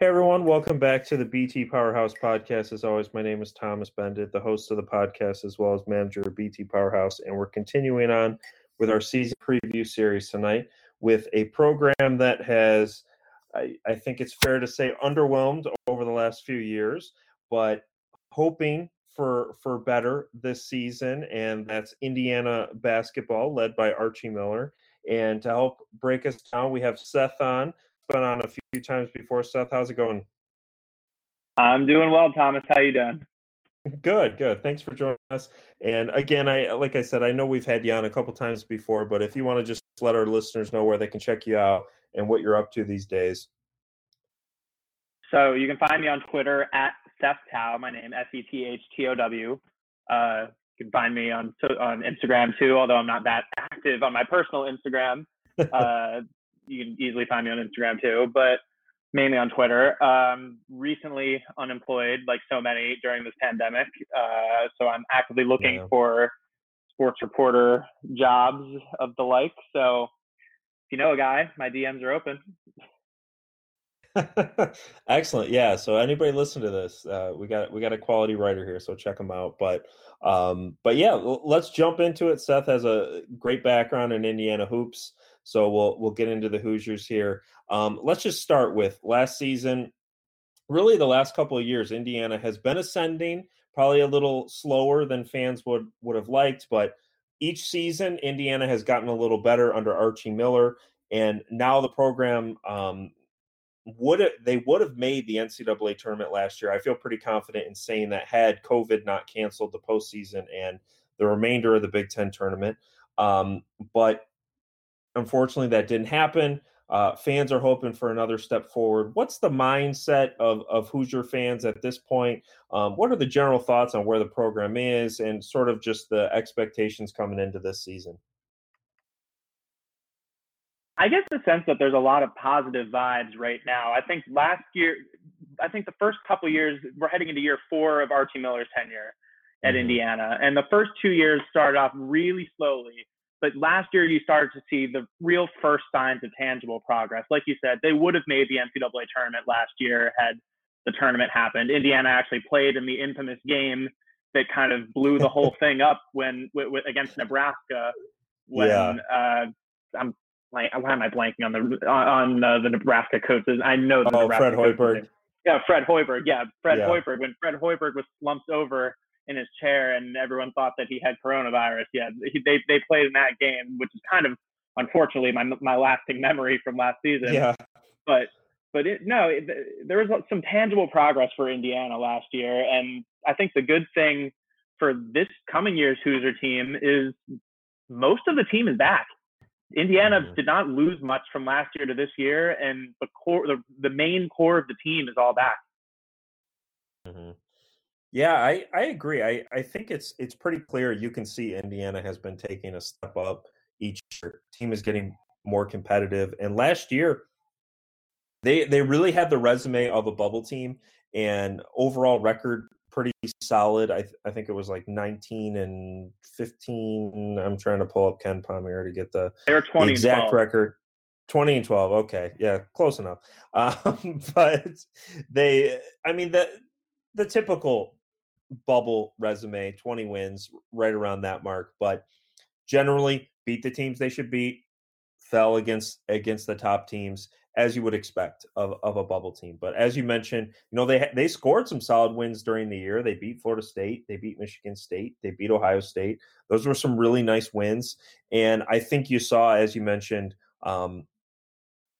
Hey everyone, welcome back to the BT Powerhouse podcast. As always, my name is Thomas Beindit, the host of the podcast as well as manager of BT Powerhouse, and we're continuing on with our season preview series tonight with a program that has, I, I think it's fair to say, underwhelmed over the last few years, but hoping for for better this season, and that's Indiana basketball led by Archie Miller. And to help break us down, we have Seth on been on a few times before. Seth, how's it going? I'm doing well, Thomas. How you doing? Good, good. Thanks for joining us. And again, I like I said, I know we've had you on a couple times before, but if you want to just let our listeners know where they can check you out and what you're up to these days. So you can find me on Twitter at Seth Tow, my name S E T H T O W. Uh, you can find me on on Instagram too, although I'm not that active on my personal Instagram. Uh, you can easily find me on Instagram too, but mainly on Twitter. Um, recently unemployed, like so many during this pandemic. Uh, so I'm actively looking yeah. for sports reporter jobs of the like. So if you know a guy, my DMs are open. Excellent. Yeah. So anybody listen to this, uh, we got we got a quality writer here, so check them out. But um, but yeah, let's jump into it. Seth has a great background in Indiana hoops. So we'll we'll get into the Hoosiers here. Um, let's just start with last season. Really, the last couple of years, Indiana has been ascending, probably a little slower than fans would would have liked, but each season, Indiana has gotten a little better under Archie Miller, and now the program um, would they would have made the NCAA tournament last year. I feel pretty confident in saying that had COVID not canceled the postseason and the remainder of the Big Ten tournament. Um, but Unfortunately, that didn't happen. Uh, fans are hoping for another step forward. What's the mindset of, of Hoosier fans at this point? Um, what are the general thoughts on where the program is and sort of just the expectations coming into this season? I get the sense that there's a lot of positive vibes right now. I think last year, I think the first couple years, we're heading into year four of Archie Miller's tenure at mm-hmm. Indiana. And the first two years started off really slowly but last year, you started to see the real first signs of tangible progress. Like you said, they would have made the NCAA tournament last year had the tournament happened. Indiana actually played in the infamous game that kind of blew the whole thing up when w- w- against Nebraska. When yeah. uh, I'm like, why am I blanking on the on uh, the Nebraska coaches? I know the oh, Nebraska Fred Hoiberg. Yeah, Fred Hoiberg. Yeah, Fred yeah. Hoiberg. When Fred Hoiberg was slumped over in his chair and everyone thought that he had coronavirus. Yeah, he, they they played in that game, which is kind of unfortunately my my lasting memory from last season. Yeah, but but it, no, it, there was some tangible progress for Indiana last year, and I think the good thing for this coming year's Hoosier team is most of the team is back. Indiana mm-hmm. did not lose much from last year to this year, and the core, the, the main core of the team is all back. Mm-hmm. Yeah, I, I agree. I, I think it's it's pretty clear. You can see Indiana has been taking a step up each year. Team is getting more competitive. And last year, they they really had the resume of a bubble team and overall record pretty solid. I I think it was like 19 and 15. I'm trying to pull up KenPom to get the, they 20 the exact record. 20 and 12. Okay. Yeah, close enough. Um, but they, I mean, the, the typical bubble resume 20 wins right around that mark but generally beat the teams they should beat fell against against the top teams as you would expect of, of a bubble team but as you mentioned you know they they scored some solid wins during the year. They beat florida state they beat michigan state they beat ohio state. Those were some really nice wins and i think you saw as you mentioned um,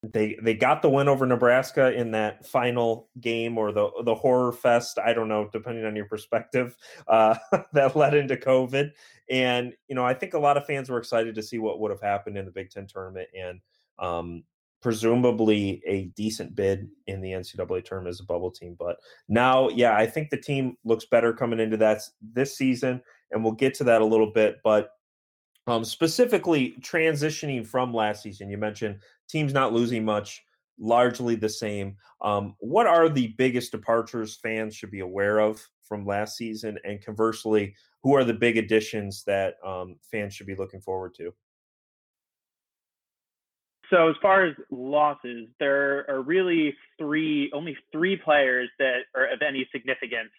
they they got the win over Nebraska in that final game or the the horror fest. I don't know, depending on your perspective, uh, that led into COVID. And you know, I think a lot of fans were excited to see what would have happened in the Big Ten tournament, and um, presumably a decent bid in the NCAA tournament as a bubble team. But now, yeah, I think the team looks better coming into that this season, and we'll get to that a little bit. But um, specifically transitioning from last season, you mentioned teams not losing much, largely the same. Um, what are the biggest departures fans should be aware of from last season? And conversely, who are the big additions that um, fans should be looking forward to? so as far as losses, there are really three, only three players that are of any significance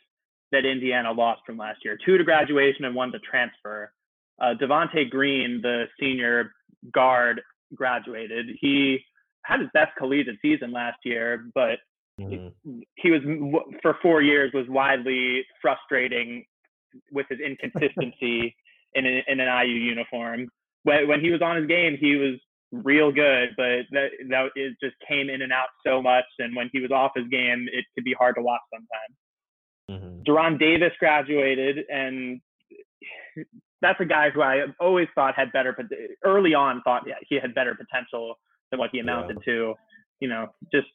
that Indiana lost from last year. Two to graduation and one to transfer. Uh, Devonte Green, the senior guard, graduated. He had his best collegiate season last year, but mm-hmm. he was for four years was widely frustrating with his inconsistency in, a, in an IU uniform. When, when he was on his game, he was real good, but that that it just came in and out so much. And when he was off his game, it could be hard to watch sometimes. Mm-hmm. De'Ron Davis graduated, and that's a guy who I always thought had better, early on thought he had better potential than what he amounted yeah. to. You know, just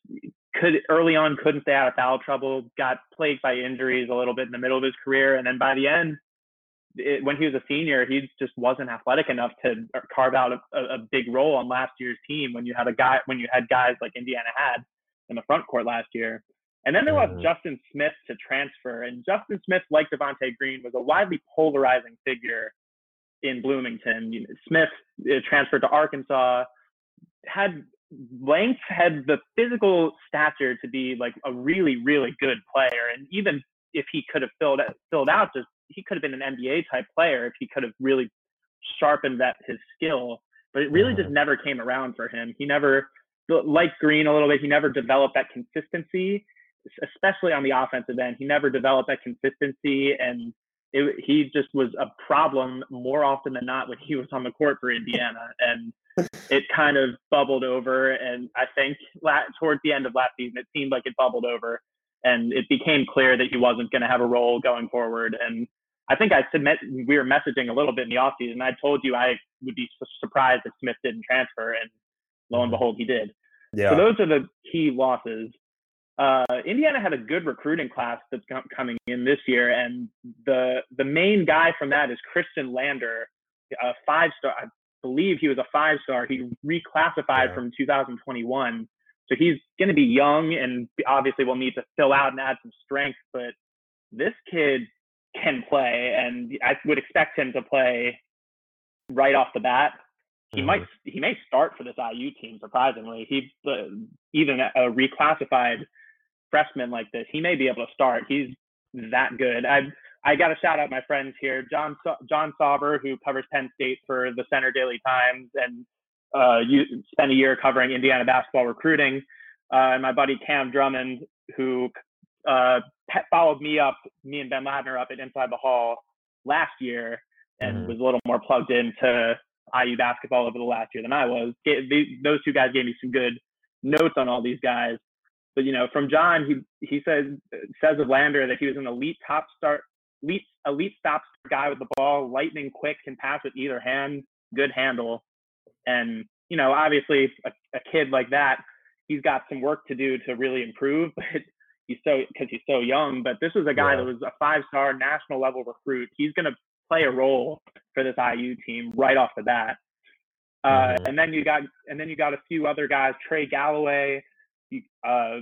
could early on couldn't stay out of foul trouble, got plagued by injuries a little bit in the middle of his career, and then by the end, it, when he was a senior, he just wasn't athletic enough to uh, carve out a, a, big role on last year's team. When you had a guy, when you had guys like Indiana had in the front court last year, and then there was mm-hmm. Justin Smith to transfer, and Justin Smith, like Devonte Green, was a widely polarizing figure in Bloomington. You know, Smith uh, transferred to Arkansas, had length, had the physical stature to be like a really, really good player, and even if he could have filled filled out just he could have been an NBA type player if he could have really sharpened that his skill. But it really just mm-hmm. never came around for him. He never, like Green a little bit, he never developed that consistency, especially on the offensive end. He never developed that consistency, and it, he just was a problem more often than not when he was on the court for Indiana. And it kind of bubbled over. And I think towards the end of last season, it seemed like it bubbled over and it became clear that he wasn't going to have a role going forward. And I think I submit we were messaging a little bit in the offseason. I told you I would be surprised if Smith didn't transfer, and lo and behold, he did. Yeah. So those are the key losses. Uh, Indiana had a good recruiting class that's coming in this year, and the the main guy from that is Khristian Lander, a five star. I believe he was a five star. He reclassified yeah. from 2021 so he's going to be young and obviously will need to fill out and add some strength, but this kid can play and I would expect him to play right off the bat. He mm-hmm. might he may start for this IU team surprisingly. He uh, even a reclassified freshman like this, he may be able to start. He's that good. I I got to shout out my friends here, John John Sauber, who covers Penn State for the Centre Daily Times, and uh, you spent a year covering Indiana basketball recruiting. Uh, and my buddy Cam Drummond, who uh, followed me up, me and Ben Ladner up at Inside the Hall last year, and mm-hmm. was a little more plugged into IU basketball over the last year than I was. Those two guys gave me some good notes on all these guys. But you know, from John, he he says says of Lander that he was an elite top start, elite elite stop guy with the ball, lightning quick, can pass with either hand, good handle. And, you know, obviously a, a kid like that, he's got some work to do to really improve, but he's so, because he's so young. But this was a guy yeah. that was a five star national level recruit. He's going to play a role for this IU team right off the bat. Uh, mm-hmm. and then you got, and then you got a few other guys, Trey Galloway, uh,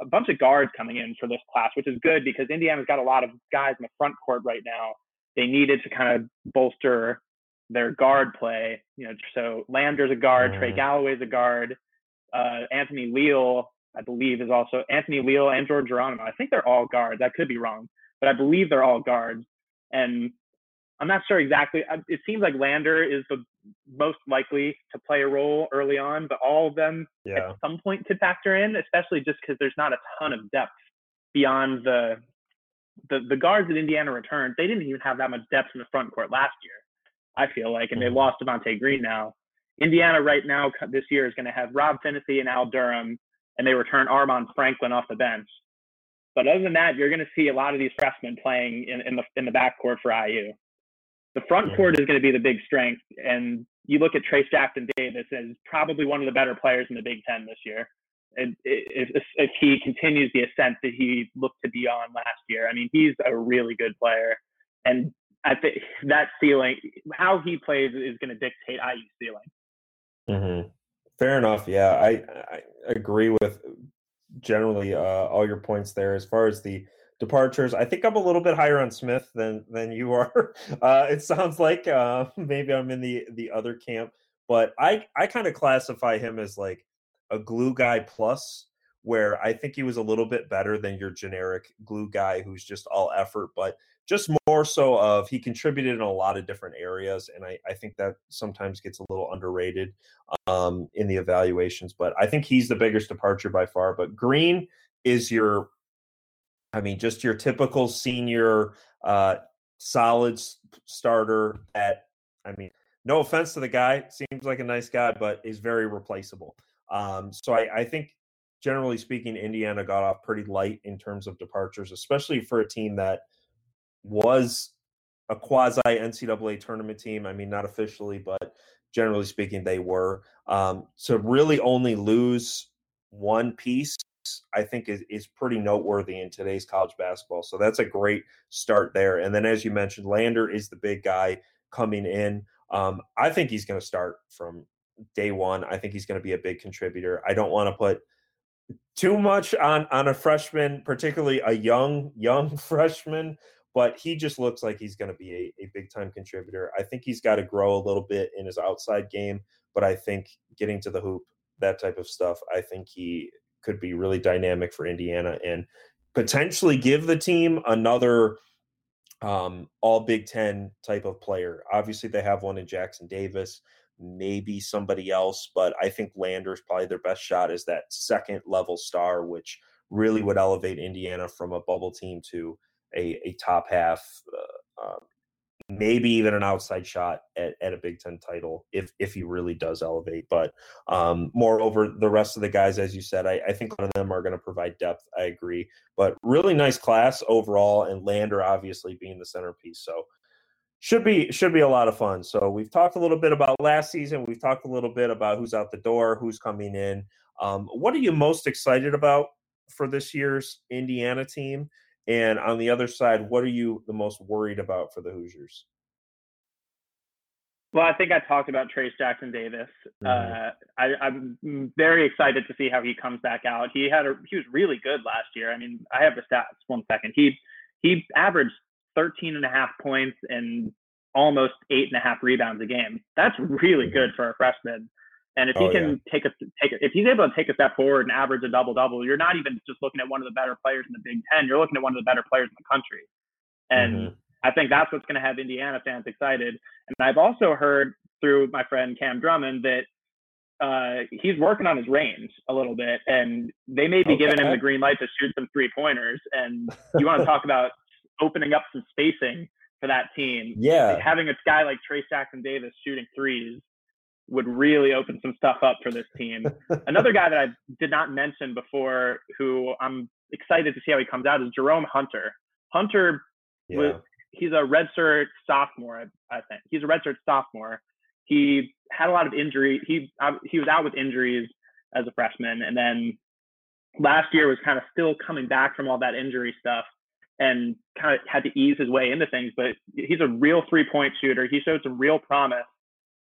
a bunch of guards coming in for this class, which is good because Indiana's got a lot of guys in the front court right now. They needed to kind of bolster their guard play. You know, so Lander's a guard, mm. Trey Galloway's a guard, uh, Anthony Leal, I believe, is also Anthony Leal and George Geronimo. I think they're all guards. I could be wrong, but I believe they're all guards. And I'm not sure exactly. It seems like Lander is the most likely to play a role early on, but all of them yeah. at some point could factor in, especially just because there's not a ton of depth beyond the the the guards that Indiana returned. They didn't even have that much depth in the front court last year. I feel like, and they mm-hmm. lost Devonte Green now. Indiana right now this year is going to have Rob Phinisee and Al Durham, and they return Armaan Franklin off the bench. But other than that, you're going to see a lot of these freshmen playing in, in the in the backcourt for IU. The front court is going to be the big strength, and you look at Trayce Jackson Davis as probably one of the better players in the Big Ten this year. And if, if he continues the ascent that he looked to be on last year, I mean, he's a really good player. And I think that ceiling, how he plays, is going to dictate IU's ceiling. Mm-hmm. Fair enough. Yeah, I, I agree with generally uh, all your points there. As far as the departures, I think I'm a little bit higher on Smith than than you are. Uh, it sounds like uh, maybe I'm in the the other camp, but I I kind of classify him as like a glue guy plus where I think he was a little bit better than your generic glue guy who's just all effort, but just more so of he contributed in a lot of different areas. And I, I think that sometimes gets a little underrated um, in the evaluations. But I think he's the biggest departure by far. But Green is your, I mean, just your typical senior uh, solid starter at, I mean, no offense to the guy, seems like a nice guy, but is very replaceable. Um, so I, I think generally speaking, Indiana got off pretty light in terms of departures, especially for a team that was a quasi NCAA tournament team. I mean, not officially, but generally speaking, they were. Um, to really only lose one piece, I think is, is pretty noteworthy in today's college basketball. So that's a great start there. And then, as you mentioned, Lander is the big guy coming in. Um, I think he's going to start from day one. I think he's going to be a big contributor. I don't want to put too much on on a freshman, particularly a young young freshman. But he just looks like he's going to be a, a big time contributor. I think he's got to grow a little bit in his outside game, but I think getting to the hoop, that type of stuff, I think he could be really dynamic for Indiana and potentially give the team another um, all Big Ten type of player. Obviously, they have one in Jackson Davis maybe somebody else, but I think Lander's probably their best shot as that second level star, which really would elevate Indiana from a bubble team to a, a top half, uh, um, maybe even an outside shot at, at a Big Ten title if if he really does elevate. But um, moreover, the rest of the guys, as you said, I, I think one of them are going to provide depth. I agree, but really nice class overall, and Lander obviously being the centerpiece. So should be should be a lot of fun. So we've talked a little bit about last season. We've talked a little bit about who's out the door, who's coming in. Um, what are you most excited about for this year's Indiana team? And on the other side, what are you the most worried about for the Hoosiers? Well, I think I talked about Trayce Jackson Davis. Mm-hmm. Uh, I, am very excited to see how he comes back out. He had a he was really good last year. I mean, I have the stats. One second. He he averaged 13 and a half points and almost eight and a half rebounds a game. That's really mm-hmm. good for a freshman. And if he oh, can yeah. take a take a, if he's able to take a step forward and average a double double, you're not even just looking at one of the better players in the Big Ten. You're looking at one of the better players in the country. And mm-hmm. I think that's what's going to have Indiana fans excited. And I've also heard through my friend Cam Drummond that uh, he's working on his range a little bit, and they may be okay. giving him the green light to shoot some three pointers. And you want to talk about opening up some spacing for that team. Yeah. Having a guy like Trayce Jackson Davis shooting threes would really open some stuff up for this team. Another guy that I did not mention before, who I'm excited to see how he comes out, is Jerome Hunter. Hunter, yeah. was, he's a redshirt sophomore, I, I think. He's a redshirt sophomore. He had a lot of injury. He um, he was out with injuries as a freshman, and then last year was kind of still coming back from all that injury stuff and kind of had to ease his way into things. But he's a real three point shooter. He showed some real promise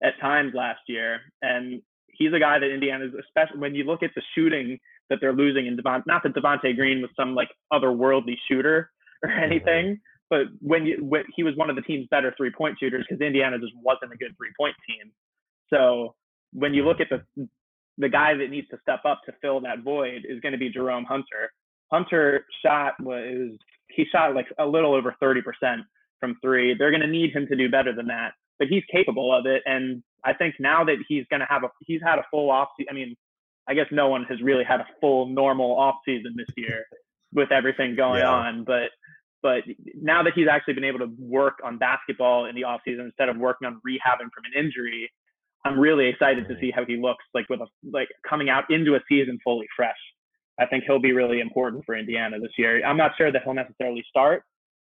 at times last year. And he's a guy that Indiana's, especially when you look at the shooting that they're losing in Devon, not that Devonte Green was some like otherworldly shooter or mm-hmm. anything, but when you, when he was one of the team's better three point shooters because Indiana just wasn't a good three point team. So when you look at the, the guy that needs to step up to fill that void is going to be Jerome Hunter. Hunter shot was he shot like a little over 30% from three. They're going to need him to do better than that, but he's capable of it. And I think now that he's going to have a, he's had a full off. I mean, I guess no one has really had a full normal off season this year with everything going yeah. on, but but now that he's actually been able to work on basketball in the off season instead of working on rehabbing from an injury, I'm really excited to mm-hmm. see how he looks like with a like coming out into a season fully fresh. I think he'll be really important for Indiana this year. I'm not sure that he'll necessarily start,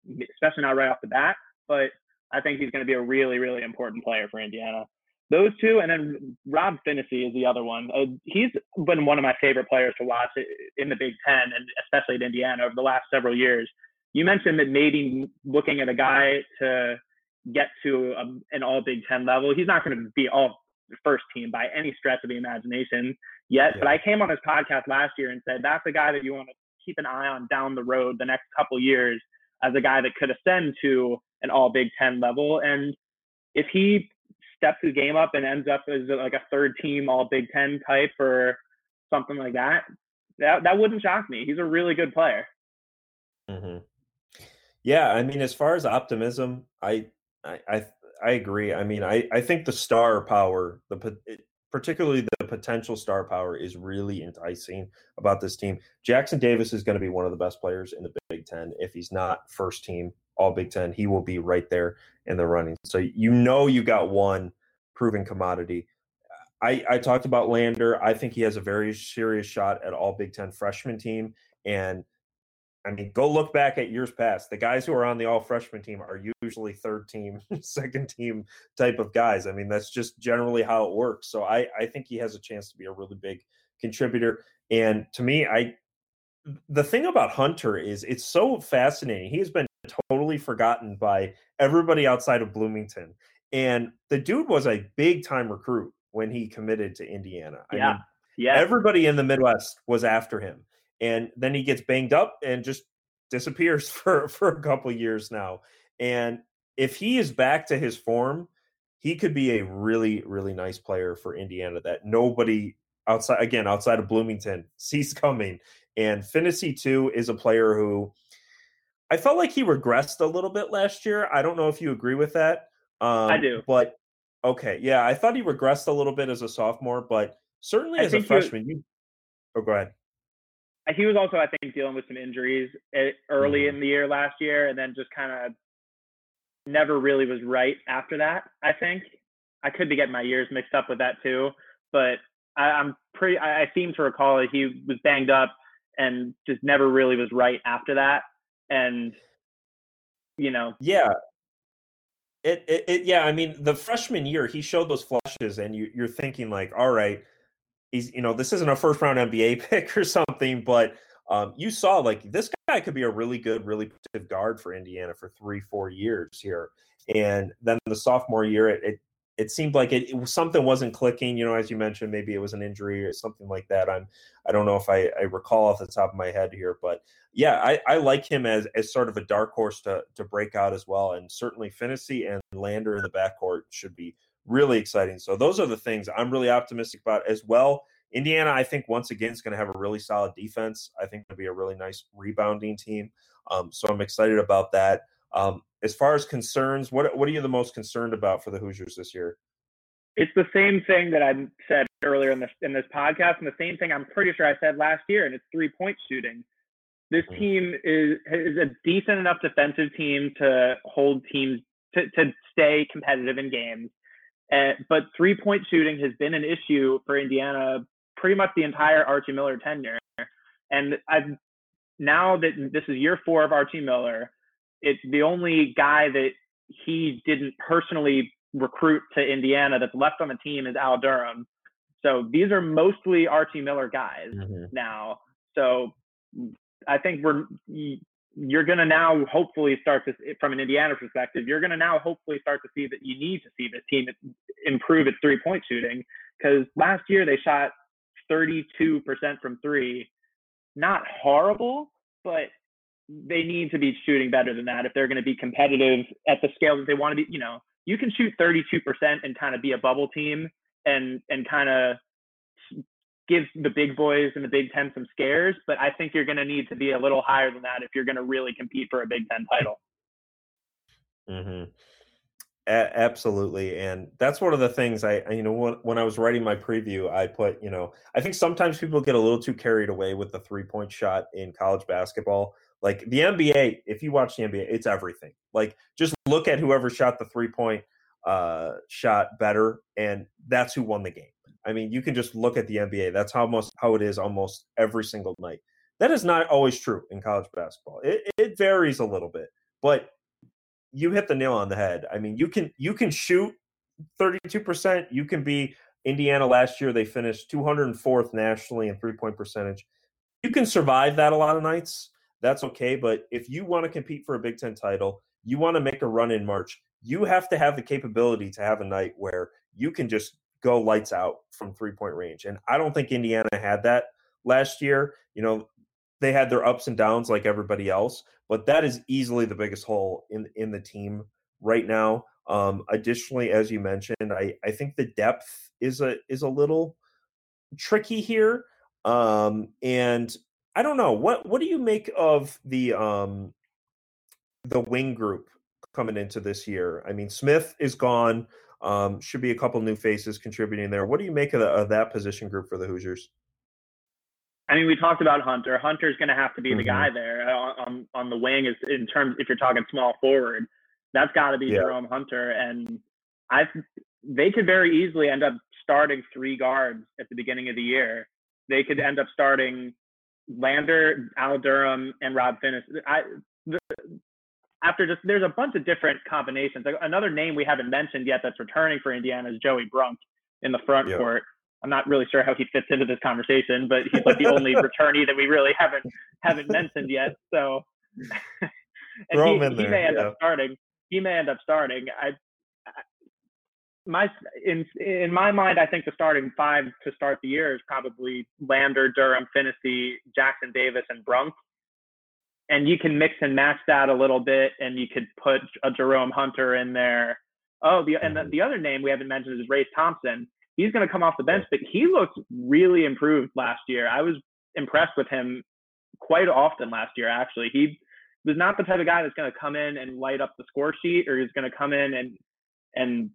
especially not right off the bat, but I think he's going to be a really, really important player for Indiana. Those two, and then Rob Phinisee is the other one. Uh, he's been one of my favorite players to watch in the Big Ten, and especially at Indiana over the last several years. You mentioned that maybe looking at a guy to get to a, an All Big Ten level, he's not going to be all first team by any stretch of the imagination yet. Yeah. But I came on his podcast last year and said that's a guy that you want to keep an eye on down the road the next couple years as a guy that could ascend to an all Big Ten level. And if he steps his game up and ends up as like a third team All Big Ten type or something like that, that that wouldn't shock me. He's a really good player. Mm-hmm. Yeah, I mean, as far as optimism, I I I, I agree. I mean, I I think the star power, the particularly the potential star power, is really enticing about this team. Jackson Davis is going to be one of the best players in the Big Ten. If he's not first team All Big Ten, he will be right there in the running. So you know you got one proven commodity. I, I talked about Lander. I think he has a very serious shot at all Big Ten freshman team. And I mean, go look back at years past. The guys who are on the all freshman team are usually third team, second team type of guys. I mean, that's just generally how it works. So I, I think he has a chance to be a really big contributor. And to me, I the thing about Hunter is it's so fascinating. He has been totally forgotten by everybody outside of Bloomington. And the dude was a big time recruit when he committed to Indiana. Yeah. I mean, yeah. Everybody in the Midwest was after him and then he gets banged up and just disappears for for a couple years now. And if he is back to his form, he could be a really really nice player for Indiana that nobody outside again outside of Bloomington sees coming. And Phinisee too is a player who I felt like he regressed a little bit last year. I don't know if you agree with that. Um, I do, but okay, yeah, I thought he regressed a little bit as a sophomore, but certainly as a freshman, you. Oh, go ahead he was also, I think, dealing with some injuries eh, early mm-hmm. in the year last year, and then just kind of never really was right after that. I think I could be getting my years mixed up with that too, but I, am pretty. I, I seem to recall that he was banged up and just never really was right after that, and you know, yeah. It, it, it yeah i mean the freshman year he showed those flushes and you, you're thinking like all right he's you know this isn't a first round NBA pick or something, but um, you saw like this guy could be a really good, really productive guard for Indiana for three, four years here. And then the sophomore year, it it, it seemed like it, it, something wasn't clicking. You know, as you mentioned, maybe it was an injury or something like that. I'm I don't know if I, I recall off the top of my head here, but yeah, I, I like him as as sort of a dark horse to to break out as well. And certainly Phinisee and Lander in the backcourt should be really exciting. So those are the things I'm really optimistic about as well. Indiana, I think once again is going to have a really solid defense. I think it'll be a really nice rebounding team. Um, so I'm excited about that. Um, as far as concerns, what what are you the most concerned about for the Hoosiers this year? It's the same thing that I said earlier in this in this podcast, and the same thing I'm pretty sure I said last year, and it's three point shooting. This mm-hmm. team is is a decent enough defensive team to hold teams to, to stay competitive in games. Uh, but three point shooting has been an issue for Indiana pretty much the entire Archie Miller tenure. And I've now that this is year four of Archie Miller, it's the only guy that he didn't personally recruit to Indiana that's left on the team is Al Durham. So these are mostly Archie Miller guys mm-hmm. now. So I think we're you're going to now hopefully start to, from an Indiana perspective, you're going to now hopefully start to see that you need to see the team improve its three point shooting because last year they shot 32% from three. Not horrible, but they need to be shooting better than that if they're going to be competitive at the scale that they want to be. You know, you can shoot 32% and kind of be a bubble team and and kind of give the big boys in the Big Ten some scares, but I think you're going to need to be a little higher than that if you're going to really compete for a Big Ten title. Mm-hmm. A- absolutely, and that's one of the things I, you know, when, when I was writing my preview, I put, you know, I think sometimes people get a little too carried away with the three point shot in college basketball. Like the NBA, if you watch the NBA, it's everything. Like just look at whoever shot the three point uh, shot better, and that's who won the game I mean, you can just look at the NBA. That's how most how it is almost every single night. That is not always true in college basketball. It, it varies a little bit, but you hit the nail on the head. I mean, you can you can shoot 32%. You can be Indiana last year. They finished 204th nationally in three point percentage. You can survive that a lot of nights. That's okay. But if you want to compete for a Big Ten title, you want to make a run in March. You have to have the capability to have a night where you can just go lights out from three point range. And I don't think Indiana had that last year. You know, they had their ups and downs like everybody else, but that is easily the biggest hole in in the team right now. Um, additionally, as you mentioned, I, I think the depth is a is a little tricky here. Um, and I don't know what what do you make of the um, the wing group coming into this year? I mean, Smith is gone. Um, should be a couple new faces contributing there. What do you make of, the, of that position group for the Hoosiers? I mean, we talked about Hunter. Hunter's going to have to be mm-hmm. the guy there on, on, on the wing. Is in terms if you're talking small forward, that's got to be yeah. Jerome Hunter. And I, they could very easily end up starting three guards at the beginning of the year. They could end up starting Lander, Al Durham, and Rob Finnis. I, the, after just there's a bunch of different combinations. Another name we haven't mentioned yet that's returning for Indiana is Joey Brunk in the front yeah. court. I'm not really sure how he fits into this conversation, but he's like the only returnee that we really haven't haven't mentioned yet. So, and he, he may end yeah. up starting. He may end up starting. I, my in in my mind, I think the starting five to start the year is probably Lander, Durham, Phinisee, Jackson Davis, and Brunk. And you can mix and match that a little bit, and you could put a Jerome Hunter in there. Oh, the and the, mm-hmm. the other name we haven't mentioned is Race Thompson he's going to come off the bench, but he looked really improved last year. I was impressed with him quite often last year, actually. He was not the type of guy that's going to come in and light up the score sheet or he's going to come in and, and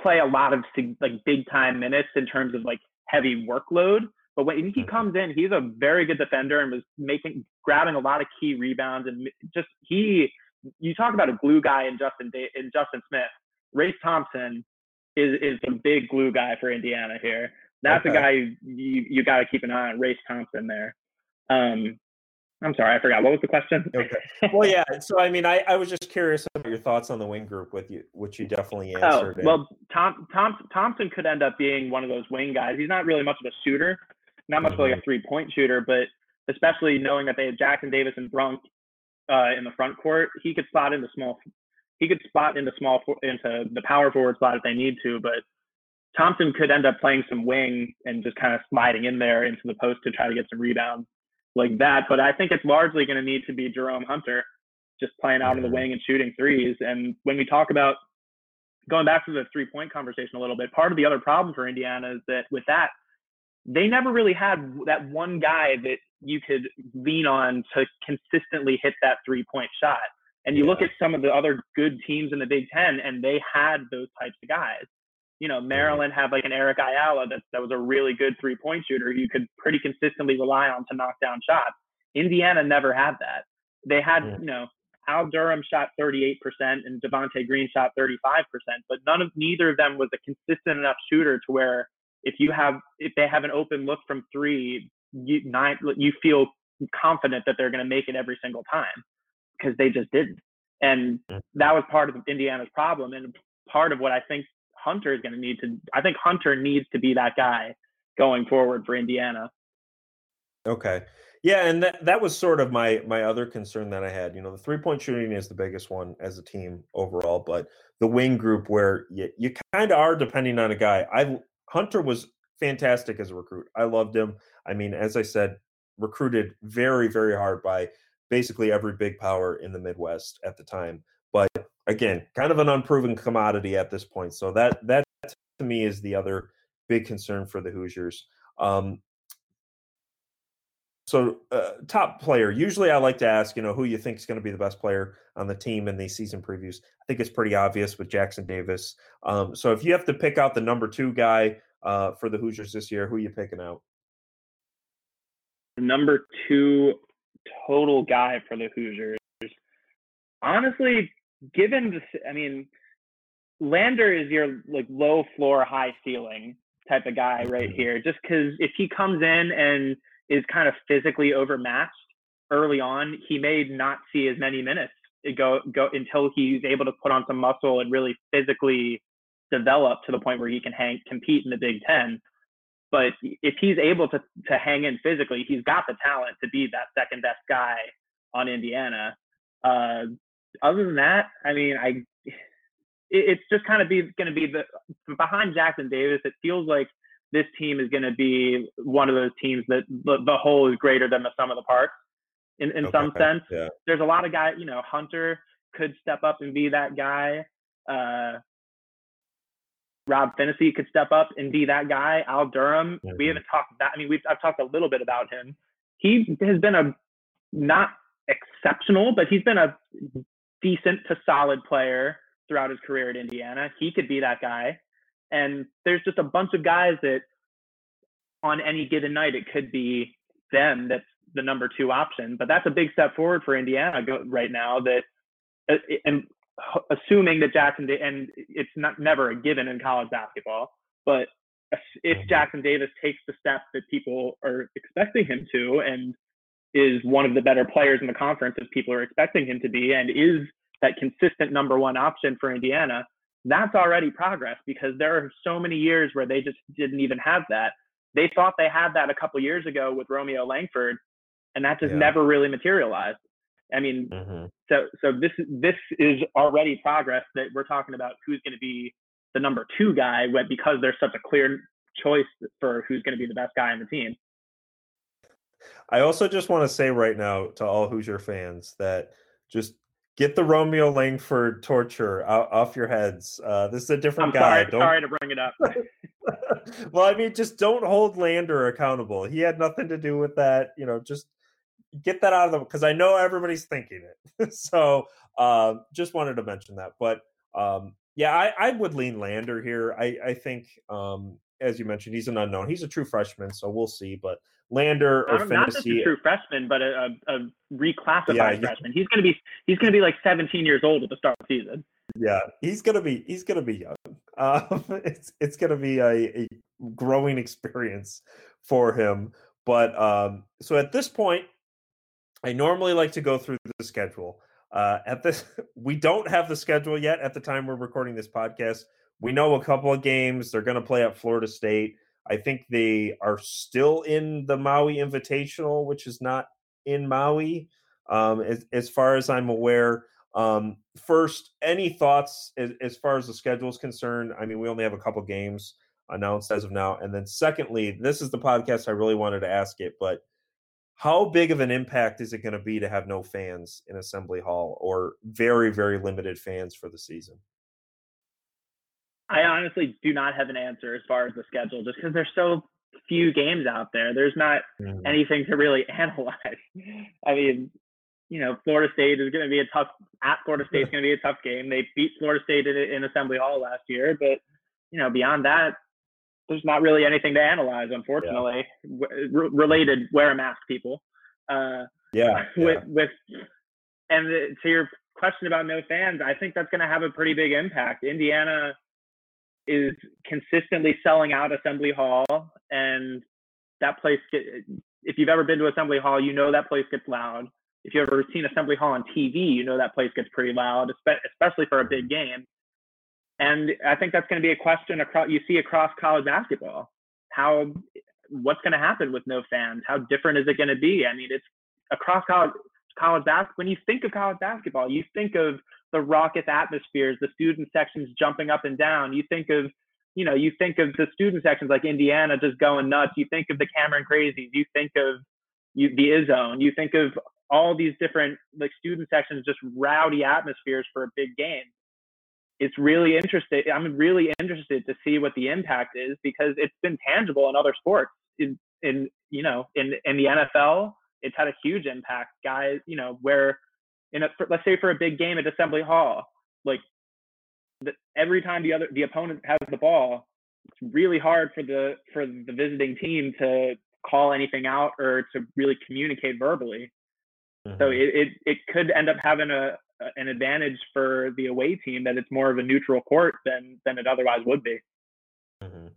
play a lot of like big time minutes in terms of like heavy workload. But when he mm-hmm. comes in, he's a very good defender and was making, grabbing a lot of key rebounds and just he, you talk about a glue guy in Justin, in Justin Smith. Race Thompson is is a big glue guy for Indiana here. That's okay. a guy you you got to keep an eye on. Race Thompson there. Um, I'm sorry, I forgot. What was the question? Okay. Well, yeah. So, I mean, I, I was just curious about your thoughts on the wing group with you, which you definitely oh, answered. Oh, well, Tom, Tom, Thompson could end up being one of those wing guys. He's not really much of a shooter, not much mm-hmm. like a mm-hmm. three point shooter, but especially knowing that they had Jackson Davis and Brunk uh, in the front court, he could slot into small he could spot into small into the power forward spot if they need to, but Thompson could end up playing some wing and just kind of sliding in there into the post to try to get some rebounds like that. But I think it's largely going to need to be Jerome Hunter just playing out in the mm-hmm. wing and shooting threes. And when we talk about going back to the three point conversation a little bit, part of the other problem for Indiana is that with that, they never really had that one guy that you could lean on to consistently hit that three point shot. And you yeah. look at some of the other good teams in the Big Ten, and they had those types of guys. You know, Maryland had like an Eric Ayala that, that was a really good three point shooter you could pretty consistently rely on to knock down shots. Indiana never had that. They had, yeah. you know, Al Durham shot 38% and Devonte Green shot 35%, but none of neither of them was a consistent enough shooter to where if you have if they have an open look from three, you nine you feel confident that they're going to make it every single time because they just didn't. And that was part of Indiana's problem. And part of what I think Hunter is going to need to, I think Hunter needs to be that guy going forward for Indiana. Okay. Yeah, and that that was sort of my my other concern that I had. You know, the three point shooting is the biggest one as a team overall, but the wing group where you, you kind of are depending on a guy. I Hunter was fantastic as a recruit. I loved him. I mean, as I said, recruited very very hard by basically every big power in the Midwest at the time. But again, kind of an unproven commodity at this point. So that that to me is the other big concern for the Hoosiers. Um, so uh, top player. Usually, I like to ask, you know, who you think is going to be the best player on the team in these season previews. I think it's pretty obvious with Jackson Davis. Um, so if you have to pick out the number two guy uh, for the Hoosiers this year, who are you picking out? Number two total guy for the Hoosiers. Honestly, given the, I mean, Lander is your like low floor, high ceiling type of guy right mm-hmm. here. Just because if he comes in and is kind of physically overmatched early on, he may not see as many minutes go go until he's able to put on some muscle and really physically develop to the point where he can hang compete in the Big Ten. But if he's able to to hang in physically, he's got the talent to be that second best guy on Indiana. Uh, other than that, I mean, I it's just kind of be going to be the behind Jackson Davis. It feels like this team is going to be one of those teams that the, the whole is greater than the sum of the parts. In in okay. some sense, yeah. there's a lot of guys. You know, Hunter could step up and be that guy. Uh, Rob Phinisee could step up and be that guy. Al Durham, mm-hmm. we haven't talked that. I mean, we've I've talked a little bit about him. He has been a not exceptional, but he's been a decent to solid player throughout his career at Indiana. He could be that guy. And there's just a bunch of guys that on any given night it could be them that's the number two option. But that's a big step forward for Indiana right now. That uh, and assuming that Jackson and it's not never a given in college basketball, but if mm-hmm. Jackson Davis takes the step that people are expecting him to and is one of the better players in the conference as people are expecting him to be and is that consistent number one option for Indiana, that's already progress because there are so many years where they just didn't even have that. They thought they had that a couple years ago with Romeo Langford, and that just yeah. never really materialized. I mean, mm-hmm. so so this this is already progress that we're talking about who's going to be the number two guy because there's such a clear choice for who's going to be the best guy on the team. I also just want to say right now to all Hoosier fans that just get the Romeo Langford torture out, off your heads. Uh, this is a different I'm guy. Sorry, don't... sorry to bring it up. well, I mean, just don't hold Lander accountable. He had nothing to do with that. You know, just get that out of the because I know everybody's thinking it. so uh, just wanted to mention that. But um, yeah, I, I would lean Lander here. I, I think um, as you mentioned, he's an unknown. He's a true freshman, so we'll see. But Lander or not, not just a true freshman, but a, a, a reclassified yeah, freshman. He's going to be he's going to be like 17 years old at the start of the season. Yeah, he's gonna be he's gonna be young. Um, it's it's gonna be a, a growing experience for him. But um, so at this point, I normally like to go through the schedule. Uh, at this, we don't have the schedule yet. At the time we're recording this podcast, we know a couple of games. They're going to play at Florida State. I think they are still in the Maui Invitational, which is not in Maui, um, as, as, far as I'm aware. Um, first, any thoughts as, as, far as the schedule is concerned? I mean, we only have a couple games announced as of now. And then, secondly, this is the podcast I really wanted to ask it, but how big of an impact is it going to be to have no fans in Assembly Hall or very, very limited fans for the season? I honestly do not have an answer as far as the schedule, just because there's so few games out there. There's not mm-hmm. anything to really analyze. I mean, you know, Florida State is going to be a tough at Florida State is going to be a tough game. They beat Florida State in, in Assembly Hall last year, but you know, beyond that, there's not really anything to analyze, unfortunately. Yeah. W- related, wear a mask, people. Uh, yeah, With with and the, to your question about no fans, I think that's going to have a pretty big impact. Indiana is consistently selling out Assembly Hall, and that place. Get, if you've ever been to Assembly Hall, you know that place gets loud. If you've ever seen Assembly Hall on TV, you know that place gets pretty loud, especially for a big game. And I think that's going to be a question across you see across college basketball. How what's going to happen with no fans? How different is it going to be? I mean, it's across college college basketball. When you think of college basketball, you think of the raucous atmospheres, the student sections jumping up and down. You think of, you know, you think of the student sections like Indiana just going nuts. You think of the Cameron Crazies. You think of you, the Izzone. You think of all these different like student sections, just rowdy atmospheres for a big game. It's really interesting. I'm really interested to see what the impact is because it's been tangible in other sports. In, in you know, in in the NFL, it's had a huge impact. Guys, you know, where in a, for, let's say for a big game at Assembly Hall, like the, every time the other the opponent has the ball, it's really hard for the for the visiting team to call anything out or to really communicate verbally. Mm-hmm. So it, it it could end up having a an advantage for the away team that it's more of a neutral court than than it otherwise would be. Mm-hmm.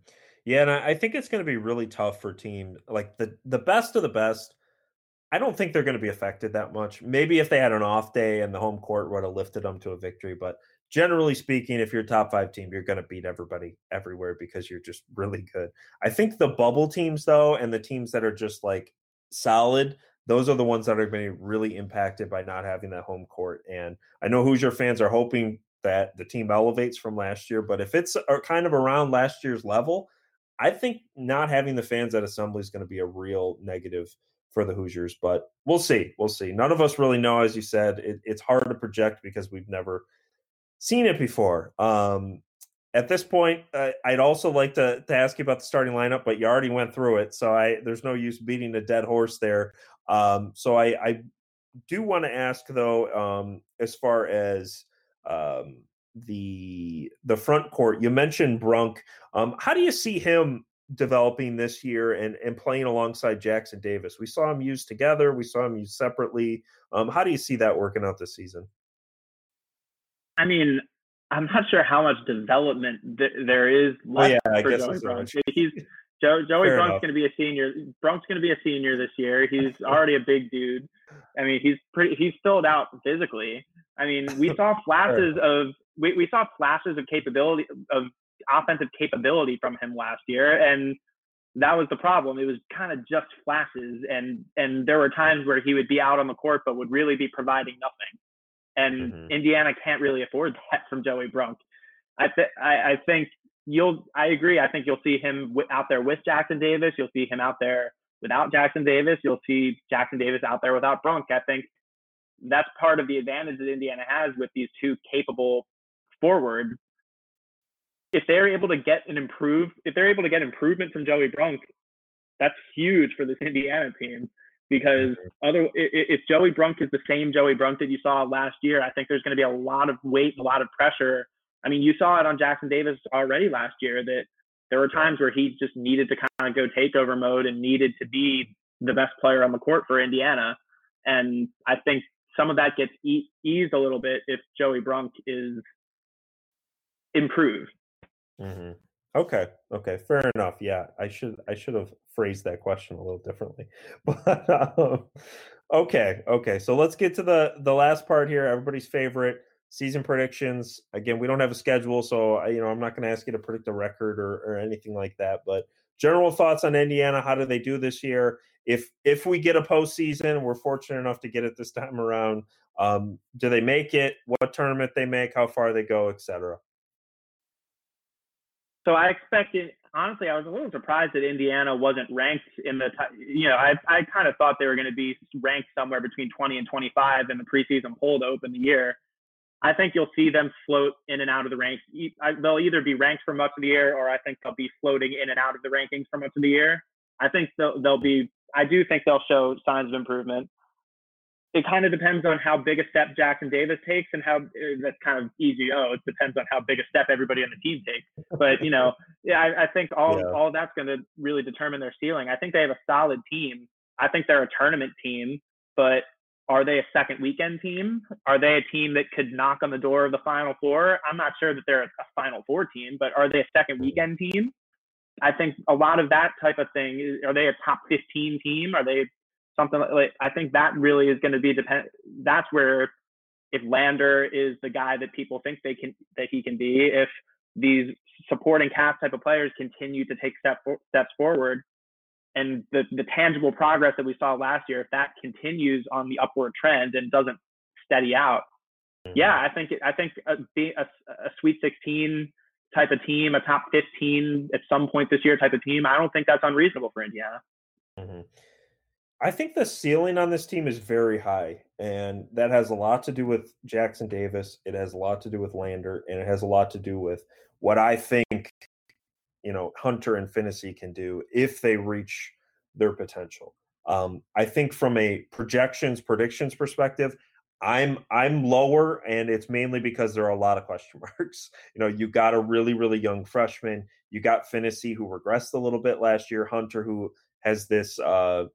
Yeah, and I think it's going to be really tough for team like the the best of the best I don't think they're going to be affected that much. Maybe if they had an off day and the home court would have lifted them to a victory, but generally speaking, if you're a top five team, you're going to beat everybody everywhere because you're just really good. I think the bubble teams, though, and the teams that are just like solid, those are the ones that are going to be really impacted by not having that home court. And I know Hoosier fans are hoping that the team elevates from last year, but if it's kind of around last year's level, I think not having the fans at assembly is going to be a real negative for the Hoosiers, but we'll see. We'll see. None of us really know, as you said. It, it's hard to project because we've never seen it before. Um, at this point, uh, I'd also like to, to ask you about the starting lineup, but you already went through it, so I there's no use beating a dead horse there. Um, so I, I do want to ask though, um, as far as um, the the front court, you mentioned Brunk. Um, how do you see him developing this year and and playing alongside Jackson Davis? We saw him used together, we saw him used separately. Um, how do you see that working out this season? I mean, I'm not sure how much development th- there is Oh left yeah, I for guess Joey Brunk. He's Joe, Joey Fair Brunk's going to be a senior. Brunk's going to be a senior this year. He's already a big dude. I mean, he's pretty. He's filled out physically. I mean, we saw flashes of we, we saw flashes of capability of offensive capability from him last year, and that was the problem. It was kind of just flashes, and and there were times where he would be out on the court, but would really be providing nothing. And Mhm. Indiana can't really afford that from Joey Brunk. I, th- I I think you'll. I agree. I think you'll see him w- out there with Jackson Davis. You'll see him out there without Jackson Davis. You'll see Jackson Davis out there without Brunk. I think that's part of the advantage that Indiana has with these two capable forwards. If they're able to get an improve, if they're able to get improvement from Joey Brunk, that's huge for this Indiana team because other if Joey Brunk is the same Joey Brunk that you saw last year, I think there's going to be a lot of weight, a lot of pressure. I mean, you saw it on Jackson Davis already last year that there were times where he just needed to kind of go takeover mode and needed to be the best player on the court for Indiana. And I think some of that gets e- eased a little bit if Joey Brunk is improved. Hmm Okay. Okay. Fair enough. Yeah, I should I should have phrased that question a little differently. But um, okay. Okay. So let's get to the the last part here. Everybody's favorite season predictions. Again, we don't have a schedule, so I, you know I'm not going to ask you to predict a record or or anything like that. But general thoughts on Indiana. How do they do this year? If if we get a postseason, we're fortunate enough to get it this time around. Um, do they make it? What tournament they make? How far they go, etc. So I expected, honestly, I was a little surprised that Indiana wasn't ranked in the, you know, I, I kind of thought they were going to be ranked somewhere between 20 and 25 in the preseason poll to open the year. I think you'll see them float in and out of the ranks. They'll either be ranked for much of the year, or I think they'll be floating in and out of the rankings for much of the year. I think they'll, they'll be. I do think they'll show signs of improvement. It kind of depends on how big a step Jackson Davis takes, and how uh, that's kind of easy. Oh, it depends on how big a step everybody on the team takes. But you know, yeah, I, I think all Yeah. all that's going to really determine their ceiling. I think they have a solid team. I think they're a tournament team, but are they a second weekend team? Are they a team that could knock on the door of the Final Four? I'm not sure that they're a Final Four team, but are they a second weekend team? I think a lot of that type of thing. is- Are they a top 15 team? Are they something like? like I think that really is going to be depend. That's where if Lander is the guy that people think they can that he can be, if these supporting cast type of players continue to take step steps forward, and the the tangible progress that we saw last year, if that continues on the upward trend and doesn't steady out, yeah, I think I think a, a, a Sweet 16 type of team, a top 15 at some point this year type of team, I don't think that's unreasonable for Indiana. Mhm. I think the ceiling on this team is very high, and that has a lot to do with Jackson Davis. It has a lot to do with Lander, and it has a lot to do with what I think, you know, Hunter and Finney can do if they reach their potential. Um, I think from a projections, predictions perspective, I'm I'm lower, and it's mainly because there are a lot of question marks. You know, you got a really really young freshman. You got Finney who regressed a little bit last year. Hunter who has this uh,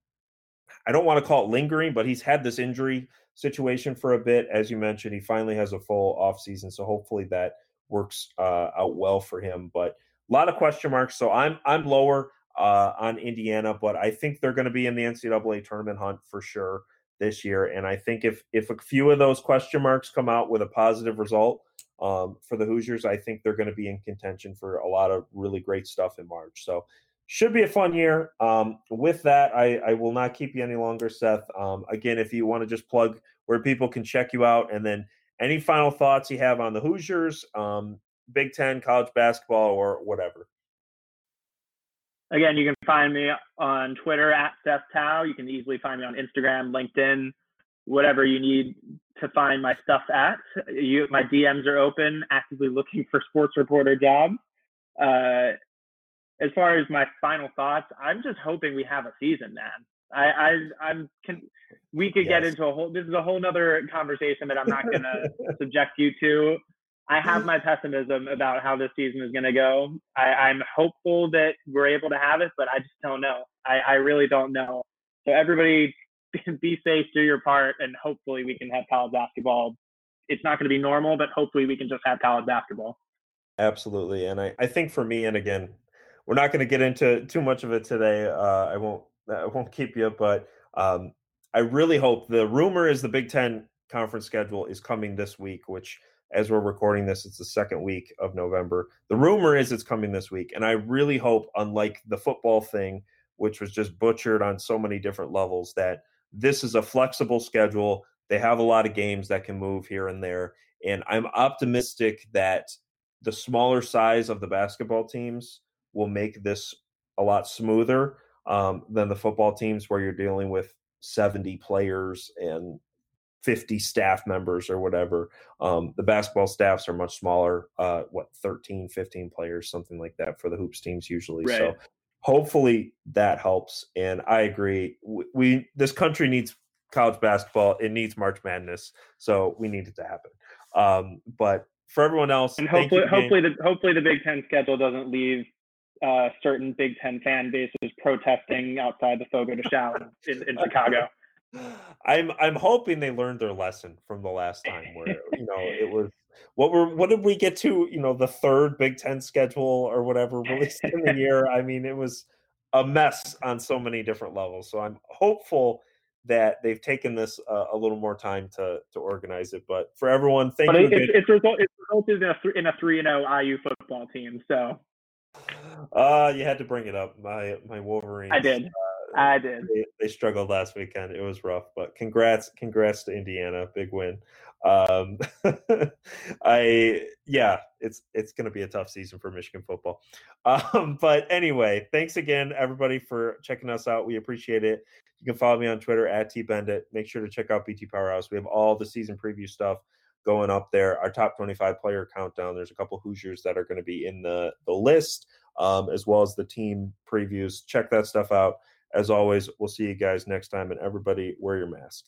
I don't want to call it lingering, but he's had this injury situation for a bit. As you mentioned, he finally has a full offseason, so hopefully that works uh, out well for him. But a lot of question marks. So I'm I'm lower uh, on Indiana, but I think they're going to be in the NCAA tournament hunt for sure this year. And I think if if a few of those question marks come out with a positive result um, for the Hoosiers, I think they're going to be in contention for a lot of really great stuff in March. So should be a fun year. Um, with that, I, I will not keep you any longer, Seth. Um, again, if you want to just plug where people can check you out, and then any final thoughts you have on the Hoosiers, um, Big Ten, college basketball, or whatever. Again, you can find me on Twitter at Seth Tao. You can easily find me on Instagram, LinkedIn. whatever you need to find my stuff at. You, my DMs are open, actively looking for sports reporter jobs. Uh, as far as my final thoughts, I'm just hoping we have a season, man. I, I I'm can we could yes. get into a whole. This is a whole nother conversation that I'm not gonna subject you to. I have mm-hmm. my pessimism about how this season is going to go. I, am hopeful that we're able to have it, but I just don't know. I, I really don't know. So everybody, be safe, do your part, and hopefully we can have college basketball. It's not going to be normal, but hopefully we can just have college basketball. Absolutely, and I, I think for me, and again, we're not going to get into too much of it today. Uh, I won't I won't keep you, but um, I really hope the rumor is the Big Ten conference schedule is coming this week, which as we're recording this, it's the second week of November. The rumor is it's coming this week. And I really hope, unlike the football thing, which was just butchered on so many different levels, that this is a flexible schedule. They have a lot of games that can move here and there. And I'm optimistic that the smaller size of the basketball teams will make this a lot smoother um, than the football teams where you're dealing with 70 players and 50 staff members or whatever. Um, the basketball staffs are much smaller, uh, what, 13, 15 players, something like that for the hoops teams usually. Right. So hopefully that helps. And I agree. We, we, this country needs college basketball. It needs March Madness. So we need it to happen. Um, but for everyone else, and hopefully, hopefully the hopefully the Big Ten schedule doesn't leave uh, certain Big Ten fan bases protesting outside the Fogo de Chão in, in Chicago. I'm I'm hoping they learned their lesson from the last time where you know it was what were what did we get to you know the third Big Ten schedule or whatever released in the year. I mean it was a mess on so many different levels. So I'm hopeful that they've taken this uh, a little more time to to organize it. But for everyone, thank but you. It's, it's, result, it's resulted in a th- in a three and zero oh IU football team. So. Uh, you had to bring it up. My my Wolverine. I did. Uh, I did. They, they, struggled last weekend. It was rough, but congrats, congrats to Indiana, big win. Um, I yeah, it's it's going to be a tough season for Michigan football. Um, but anyway, thanks again, everybody, for checking us out. We appreciate it. You can follow me on Twitter at tbeindit. Make sure to check out BT Powerhouse. We have all the season preview stuff going up there. Our top 25 player countdown. There's a couple Hoosiers that are going to be in the the list, um, as well as the team previews. Check that stuff out. As always, we'll see you guys next time, and everybody wear your mask.